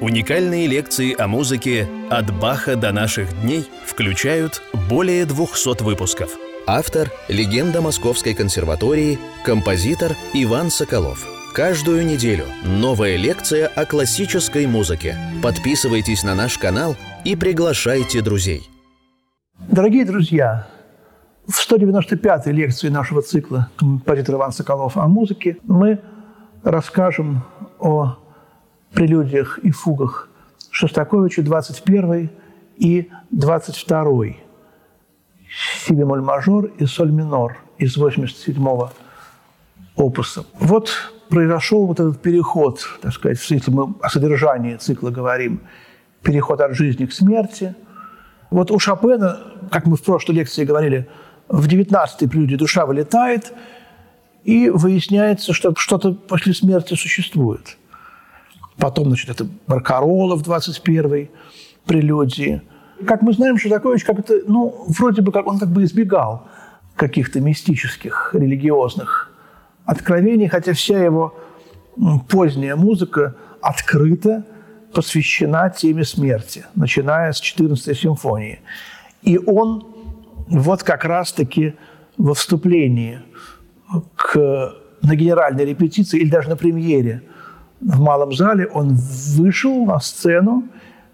Уникальные лекции о музыке «От Баха до наших дней» включают более 200 выпусков. Автор – легенда Московской консерватории, композитор Иван Соколов. Каждую неделю новая лекция о классической музыке. Подписывайтесь на наш канал и приглашайте друзей. Дорогие друзья, в 195-й лекции нашего цикла «Композитор Иван Соколов о музыке» мы расскажем о прелюдиях и фугах Шостаковича 21 и 22 си бемоль мажор и соль минор из 87-го опуса. Вот произошел вот этот переход, так сказать, если мы о содержании цикла говорим, переход от жизни к смерти. Вот у Шопена, как мы в прошлой лекции говорили, в 19-й прелюдии душа вылетает, и выясняется, что что-то после смерти существует – Потом, значит, это Баркарола в 21-й прелюдии. Как мы знаем, Шостакович как это, ну, вроде бы как он как бы избегал каких-то мистических, религиозных откровений, хотя вся его поздняя музыка открыто посвящена теме смерти, начиная с 14-й симфонии. И он вот как раз-таки во вступлении к, на генеральной репетиции или даже на премьере – в малом зале, он вышел на сцену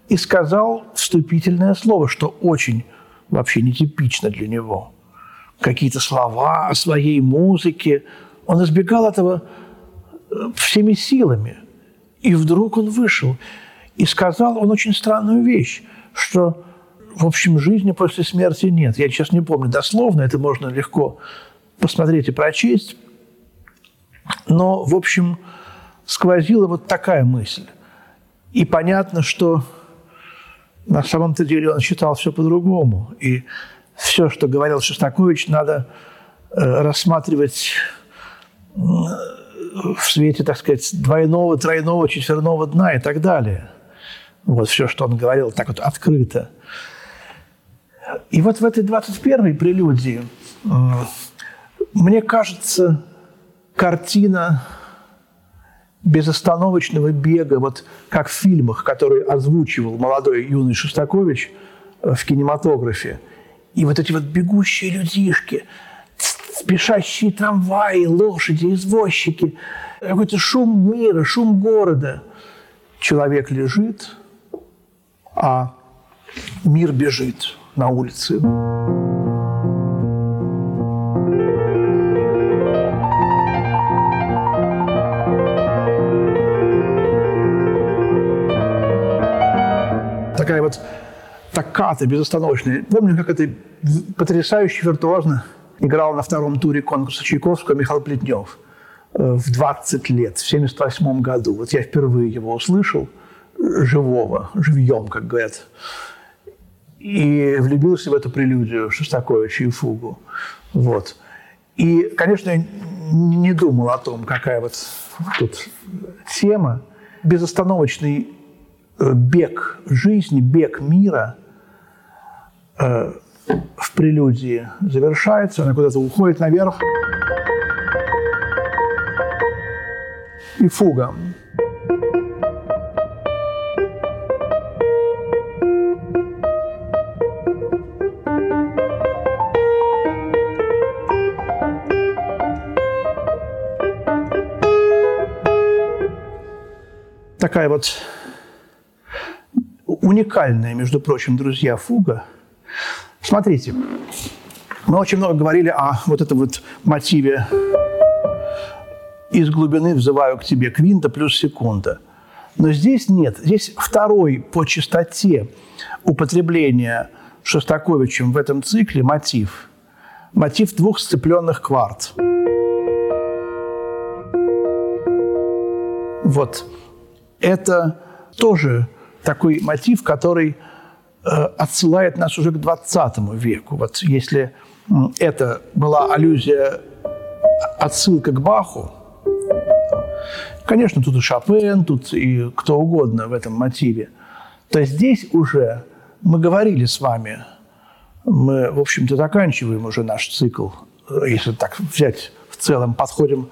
и сказал вступительное слово, что очень вообще нетипично для него. Какие-то слова о своей музыке. Он избегал этого э, всеми силами. И вдруг он вышел и сказал он очень странную вещь, что, в общем, жизни после смерти нет. Я сейчас не помню дословно, это можно легко посмотреть и прочесть. Но, в общем, сквозила вот такая мысль. И понятно, что на самом-то деле он считал все по-другому. И все, что говорил Шостакович, надо э, рассматривать э, в свете, так сказать, двойного, тройного, четверного дна и так далее. Вот все, что он говорил, так вот открыто. И вот в этой 21-й прелюдии, мне кажется, картина безостановочного бега, вот как в фильмах, которые озвучивал молодой юный Шостакович э, в кинематографе. И вот эти вот бегущие людишки, спешащие трамваи, лошади, извозчики, какой-то шум мира, шум города. Человек лежит, а мир бежит на улице. Такая вот токката безостановочная. Помню, как это потрясающе виртуозно играл на втором туре конкурса Чайковского Михаил Плетнев э, в 20 лет, в 78 году. Вот я впервые его услышал, живого, живьем, как говорят. И влюбился в эту прелюдию Шостаковича и Фугу. Вот. И, конечно, я не думал о том, какая вот тут тема. Безостановочный бег жизни, бег мира э, в прелюдии завершается, она куда-то уходит наверх. И фуга. Такая вот уникальная, между прочим, друзья, фуга. Смотрите, мы очень много говорили о вот этом вот мотиве «из глубины взываю к тебе квинта плюс секунда». Но здесь нет. Здесь второй по частоте употребления Шостаковичем в этом цикле мотив. Мотив двух сцепленных кварт. Вот. Это тоже такой мотив, который э, отсылает нас уже к 20 веку. Вот если это была аллюзия, отсылка к Баху, конечно, тут и Шопен, тут и кто угодно в этом мотиве, то здесь уже мы говорили с вами, мы, в общем-то, заканчиваем уже наш цикл, если так взять в целом, подходим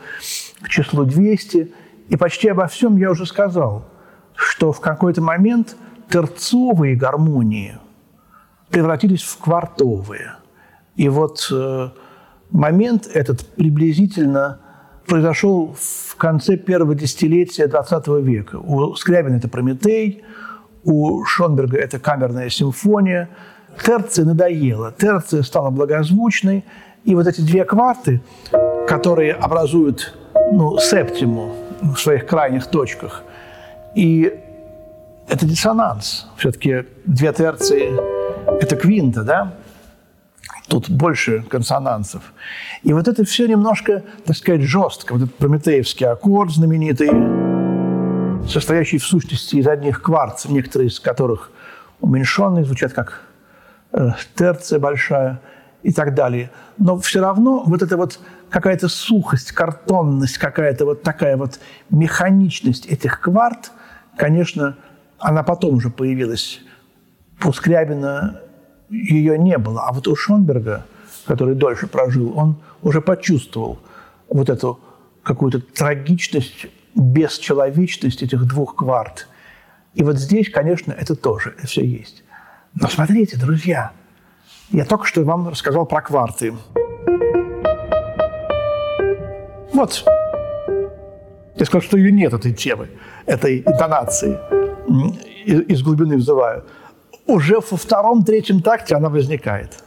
к числу 200, и почти обо всем я уже сказал – что в какой-то момент терцовые гармонии превратились в квартовые. И вот э, момент этот приблизительно произошел в конце первого десятилетия XX века. У Скрябина это «Прометей», у Шонберга это «Камерная симфония». Терция надоела, терция стала благозвучной, и вот эти две кварты, которые образуют ну, септиму в своих крайних точках, и это диссонанс. Все-таки две терции – это квинта, да? Тут больше консонансов. И вот это все немножко, так сказать, жестко. Вот этот прометеевский аккорд знаменитый, состоящий в сущности из одних кварцев, некоторые из которых уменьшенные, звучат как э, терция большая и так далее. Но все равно вот эта вот какая-то сухость, картонность, какая-то вот такая вот механичность этих кварт, конечно, она потом уже появилась. У Скрябина ее не было. А вот у Шонберга, который дольше прожил, он уже почувствовал вот эту какую-то трагичность, бесчеловечность этих двух кварт. И вот здесь, конечно, это тоже все есть. Но смотрите, друзья, я только что вам рассказал про кварты. Вот. Я сказал, что ее нет, этой темы, этой интонации. Из глубины взываю уже во втором-третьем такте она возникает.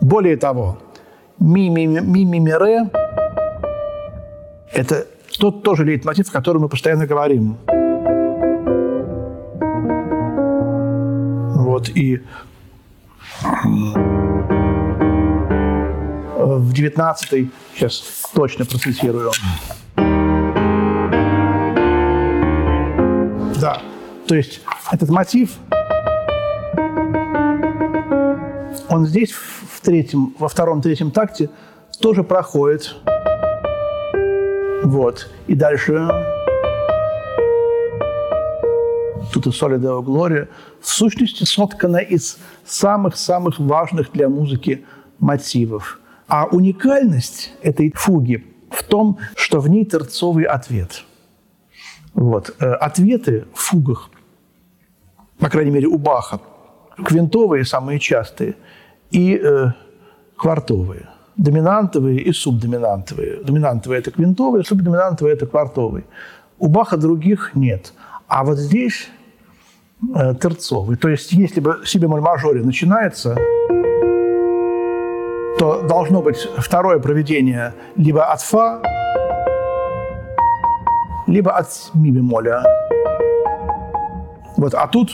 Более того, ми-ми-ми-ми-ре – это тот тоже лейтмотив, о котором мы постоянно говорим. Вот, и в 19 сейчас точно процитирую. Да, то есть этот мотив, он здесь в третьем, во втором-третьем такте тоже проходит. Вот. И дальше тут и Део Глория, в сущности соткана из самых-самых важных для музыки мотивов. А уникальность этой фуги в том, что в ней терцовый ответ. Вот. Э, ответы в фугах по крайней мере, у Баха, квинтовые самые частые и э, квартовые. Доминантовые и субдоминантовые. Доминантовые – это квинтовые, субдоминантовые – это квартовые. У Баха других нет. А вот здесь терцовый. То есть, если бы си бемоль мажоре начинается, то должно быть второе проведение либо от фа, либо от ми бемоля. Вот, а тут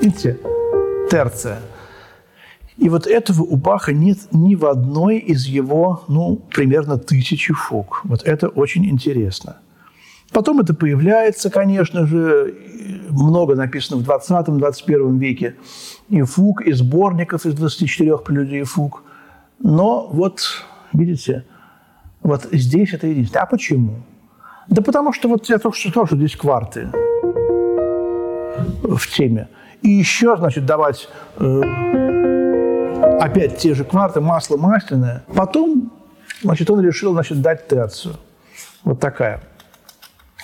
Видите? Терция. И вот этого у Баха нет ни в одной из его, ну, примерно тысячи фуг. Вот это очень интересно. Потом это появляется, конечно же, много написано в 20-21 веке и фуг, и сборников из 24 прелюдий фуг. Но вот, видите, вот здесь это единственное. А почему? Да потому что вот я только что сказал, что здесь кварты в теме. И еще, значит, давать э, опять те же кварты, масло масляное. Потом, значит, он решил, значит, дать терцию. Вот такая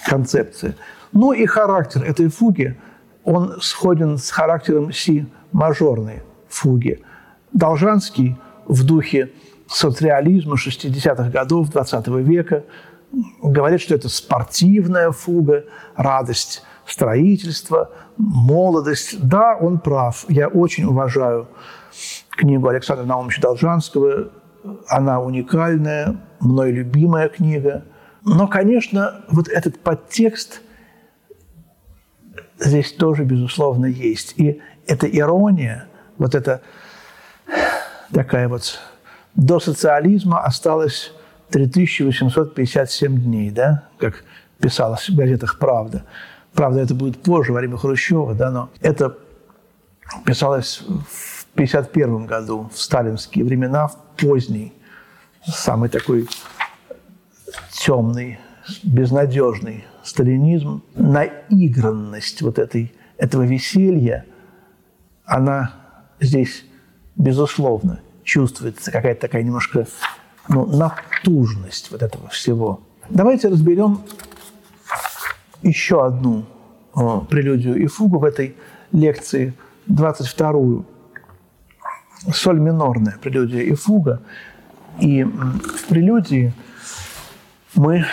концепция. Ну и характер этой фуги, он сходен с характером си мажорной фуги. Должанский в духе соцреализма 60-х годов 20 века говорит, что это спортивная фуга, радость строительства, молодость. Да, он прав. Я очень уважаю книгу Александра Наумовича Должанского. Она уникальная, мной любимая книга. Но, конечно, вот этот подтекст здесь тоже, безусловно, есть. И эта ирония, вот эта такая вот до социализма осталось 3857 дней, да, как писалось в газетах «Правда». Правда, это будет позже, во время Хрущева, да, но это писалось в 1951 году, в сталинские времена, в поздний, самый такой темный, безнадежный сталинизм, наигранность вот этой, этого веселья, она здесь, безусловно, чувствуется какая-то такая немножко ну, натужность вот этого всего. Давайте разберем еще одну э, прелюдию и фугу в этой лекции, 22-ю. Соль минорная, прелюдия и фуга. И в прелюдии мы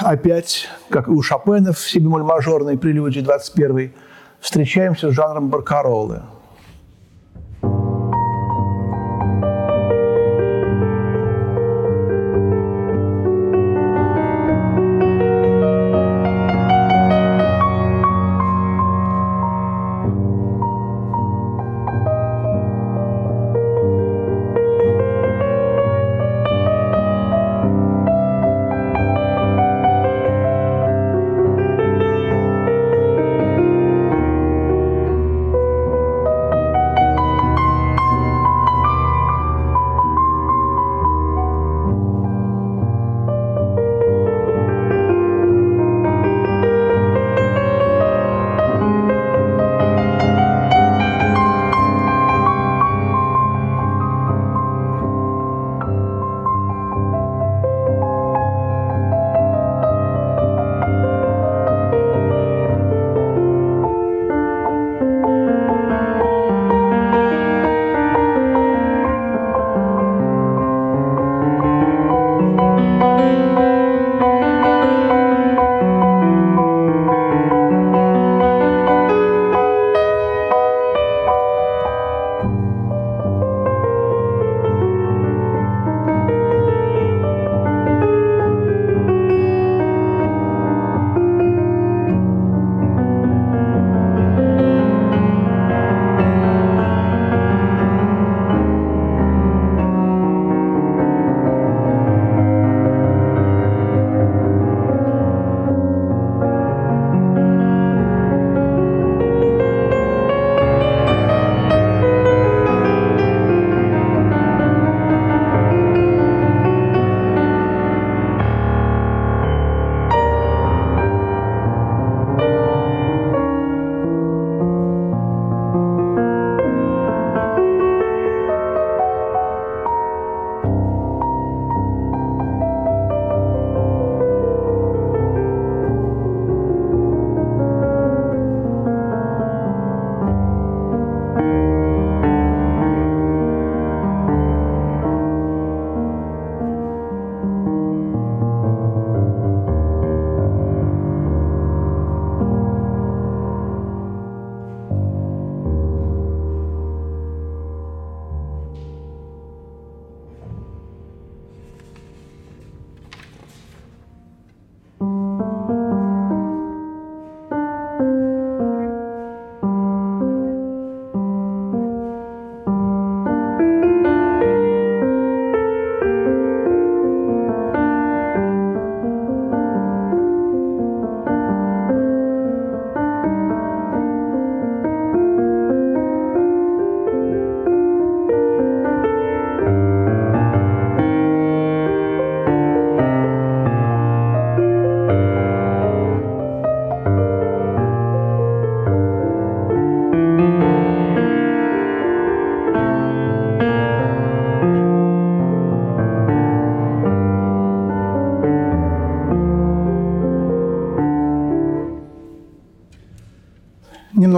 опять, как и у Шопена в си бемоль мажорной прелюдии 21 встречаемся с жанром баркаролы –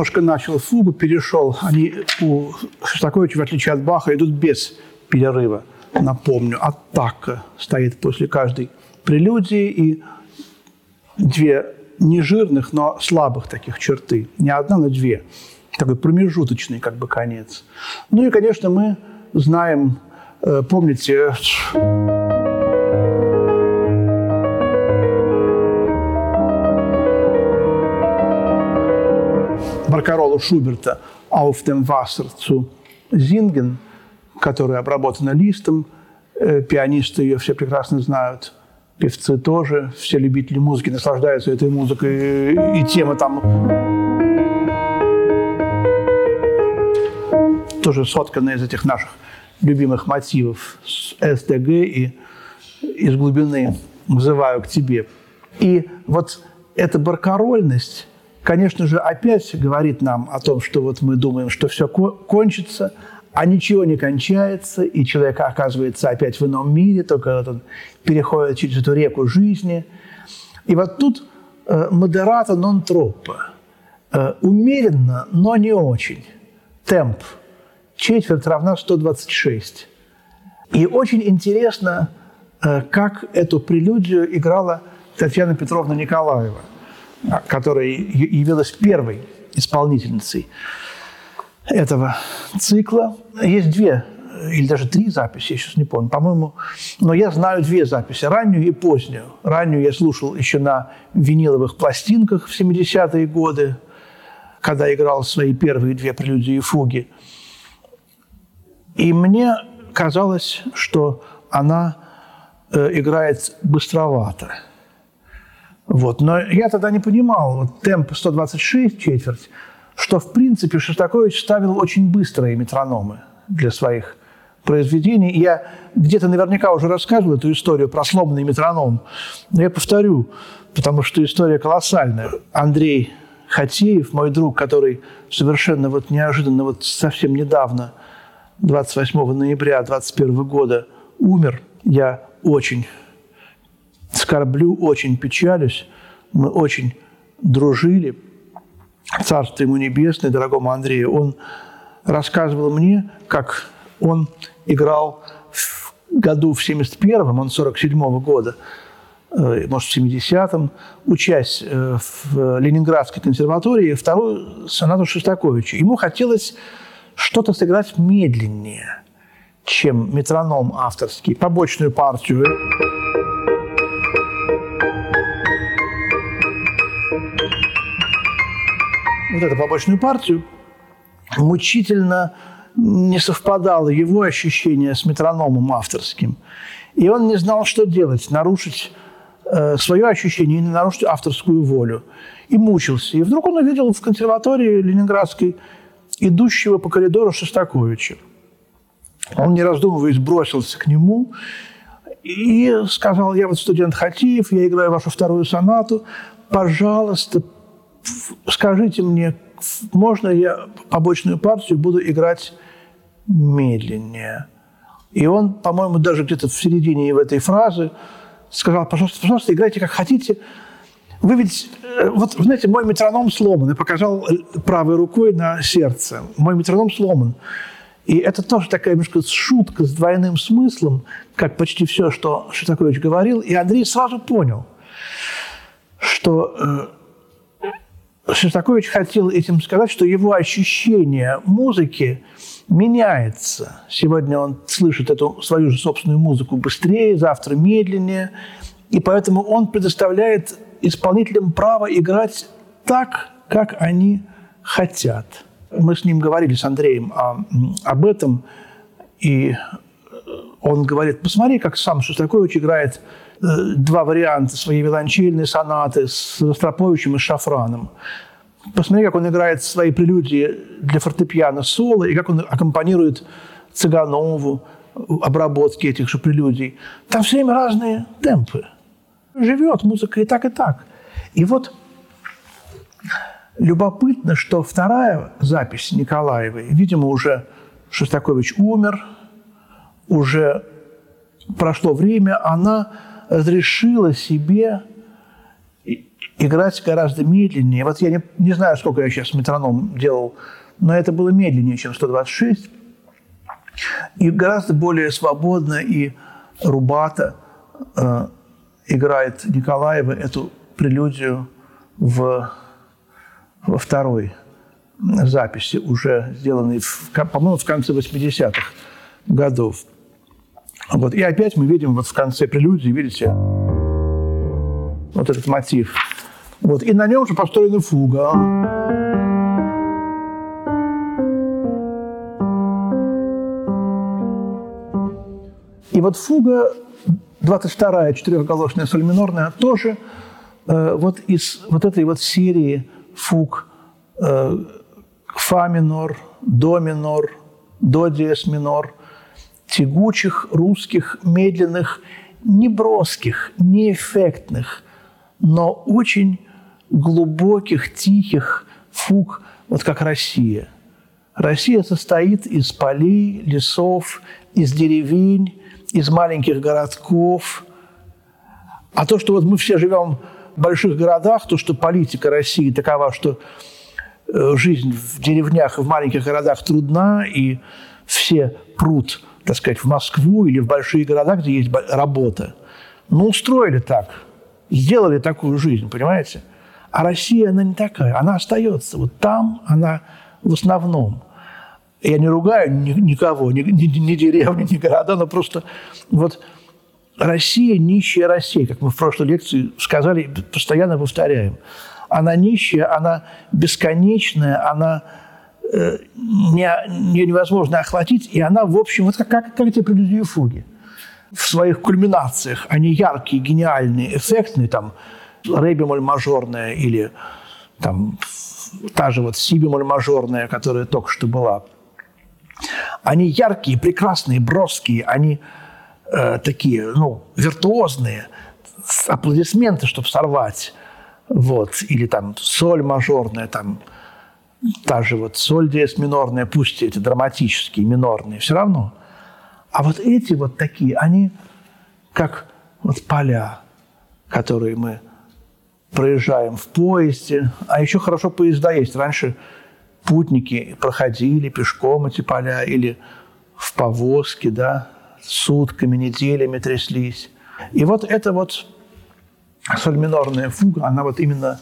немножко начал фугу, перешел. Они у Шостаковича, в отличие от Баха, идут без перерыва. Напомню, атака стоит после каждой прелюдии и две нежирных, но слабых таких черты. Не одна, но две. Такой промежуточный как бы конец. Ну и, конечно, мы знаем, э, помните, Баркаролу Шуберта «Auf dem Wasser zu Singen», которая обработана листом. Э, пианисты ее все прекрасно знают, певцы тоже, все любители музыки наслаждаются этой музыкой. И тема там тоже соткана из этих наших любимых мотивов с СДГ и из глубины «Взываю к тебе». И вот эта баркарольность конечно же, опять говорит нам о том, что вот мы думаем, что все кончится, а ничего не кончается, и человек оказывается опять в ином мире, только он переходит через эту реку жизни. И вот тут э, модерата нон троппо. Э, умеренно, но не очень. Темп. Четверть равна 126. И очень интересно, э, как эту прелюдию играла Татьяна Петровна Николаева, которая явилась первой исполнительницей этого цикла. Есть две или даже три записи, я сейчас не помню, по-моему, но я знаю две записи, раннюю и позднюю. Раннюю я слушал еще на виниловых пластинках в 70-е годы, когда играл свои первые две прелюдии и фуги. И мне казалось, что она э, играет быстровато. Вот. Но я тогда не понимал, вот темп 126 четверть, что, в принципе, Шостакович ставил очень быстрые метрономы для своих произведений. Я где-то наверняка уже рассказывал эту историю про сломанный метроном, но я повторю, потому что история колоссальная. Андрей Хатеев, мой друг, который совершенно вот неожиданно, вот совсем недавно, 28 ноября 2021 года, умер. Я очень скорблю, очень печалюсь. Мы очень дружили – Царство ему небесное, дорогому Андрею, он рассказывал мне, как он играл в году в 71-м, он 47-го года, э, может, в 70-м, учась э, в Ленинградской консерватории, вторую сонату Шостаковича. Ему хотелось что-то сыграть медленнее, чем метроном авторский, побочную партию. Вот эту побочную партию, мучительно не совпадало его ощущение с метрономом авторским. И он не знал, что делать, нарушить э, свое ощущение или нарушить авторскую волю. И мучился. И вдруг он увидел в консерватории ленинградской идущего по коридору Шостаковича. Он, не раздумываясь, бросился к нему и сказал, я вот студент Хатиев, я играю вашу вторую сонату, пожалуйста, скажите мне, можно я побочную партию буду играть медленнее? И он, по-моему, даже где-то в середине этой фразы сказал, пожалуйста, пожалуйста, играйте как хотите. Вы ведь, э, вот, знаете, мой метроном сломан. И показал правой рукой на сердце. Мой метроном сломан. И это тоже такая немножко шутка с двойным смыслом, как почти все, что Шостакович говорил. И Андрей сразу понял, что э, Шостакович хотел этим сказать, что его ощущение музыки меняется. Сегодня он слышит эту свою же собственную музыку быстрее, завтра медленнее. И поэтому он предоставляет исполнителям право играть так, как они хотят. Мы с ним говорили, с Андреем, о, об этом. И он говорит, посмотри, как сам Шостакович играет Э, два варианта своей виолончельной сонаты с Ростроповичем и Шафраном. Посмотри, как он играет свои прелюдии для фортепиано соло, и как он аккомпанирует Цыганову, обработки этих же прелюдий. Там все время разные темпы. Живет музыка и так, и так. И вот любопытно, что вторая запись Николаевой, видимо, уже Шостакович умер, уже прошло время, она разрешила себе играть гораздо медленнее. Вот я не, не знаю, сколько я сейчас метроном делал, но это было медленнее, чем 126. И гораздо более свободно и рубато э, играет Николаева эту прелюдию в, во второй записи, уже сделанной, по-моему, в конце 80-х годов. Вот. И опять мы видим вот в конце прелюдии, видите, вот этот мотив. Вот. И на нем же построена фуга. И вот фуга 22-я четырехголосная соль минорная тоже э, вот из вот этой вот серии фуг э, фа минор, до минор, до диез минор – тягучих, русских, медленных, не броских, не эффектных, но очень глубоких, тихих фуг, вот как Россия. Россия состоит из полей, лесов, из деревень, из маленьких городков. А то, что вот мы все живем в больших городах, то, что политика России такова, что э, жизнь в деревнях и в маленьких городах трудна, и все прут, так сказать, в Москву или в большие города, где есть работа. Ну, устроили так, сделали такую жизнь, понимаете? А Россия, она не такая, она остается. Вот там она в основном. Я не ругаю никого, ни, ни, ни деревни, ни города, но просто вот Россия – нищая Россия, как мы в прошлой лекции сказали, постоянно повторяем. Она нищая, она бесконечная, она не, не, невозможно охватить, и она, в общем, вот как, как, как эти прелюдии фуги. В своих кульминациях они яркие, гениальные, эффектные, там, ре бемоль мажорная или там та же вот си бемоль мажорная, которая только что была – они яркие, прекрасные, броские, они э, такие, ну, виртуозные, аплодисменты, чтобы сорвать. Вот. Или там соль мажорная, там та же вот соль диез минорная, пусть эти драматические, минорные, все равно. А вот эти вот такие, они как вот поля, которые мы проезжаем в поезде. А еще хорошо поезда есть. Раньше путники проходили пешком эти поля или в повозке, да, сутками, неделями тряслись. И вот эта вот соль минорная фуга, она вот именно,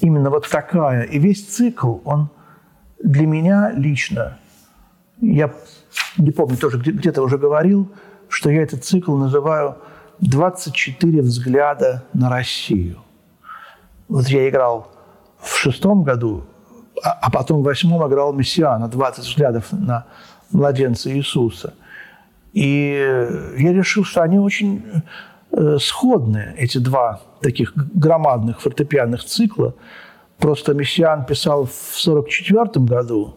именно вот такая. И весь цикл, он для меня лично, я не помню, тоже где-то уже говорил, что я этот цикл называю «24 взгляда на Россию». Вот я играл в шестом году а, а потом в восьмом играл Мессиана, 20 взглядов на младенца Иисуса. И я решил, что они очень сходны, эти два таких громадных фортепианных цикла. Просто Мессиан писал в 1944 году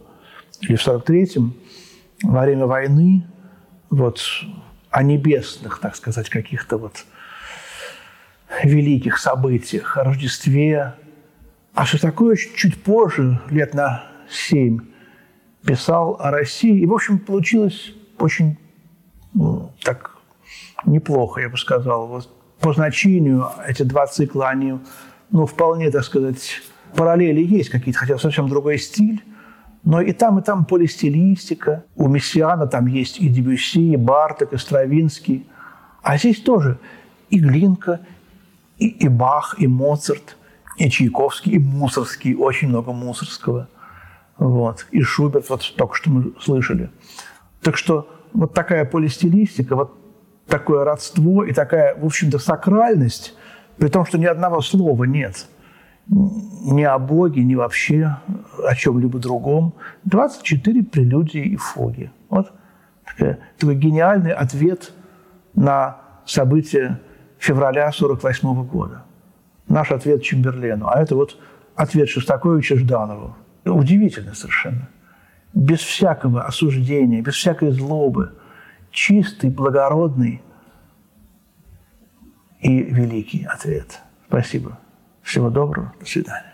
или в 1943 во время войны вот, о небесных, так сказать, каких-то вот великих событиях, о Рождестве, а что такое чуть позже, лет на семь, писал о России. И, в общем, получилось очень ну, так неплохо, я бы сказал. Вот по значению эти два цикла, они, ну, вполне, так сказать, параллели есть какие-то, хотя совсем другой стиль. Но и там, и там полистилистика. У Мессиана там есть и Дебюсси, и Барток, и Стравинский. А здесь тоже и Глинка, и, и Бах, и Моцарт – и Чайковский, и Мусорский, очень много Мусорского. Вот. И Шуберт, вот только что мы слышали. Так что вот такая полистилистика, вот такое родство и такая, в общем-то, сакральность, при том, что ни одного слова нет ни о Боге, ни вообще о чем-либо другом. 24 прелюдии и фоги. Вот такой гениальный ответ на события февраля 1948 года наш ответ Чемберлену, а это вот ответ Шостаковича Жданову. Удивительно совершенно. Без всякого осуждения, без всякой злобы. Чистый, благородный и великий ответ. Спасибо. Всего доброго. До свидания.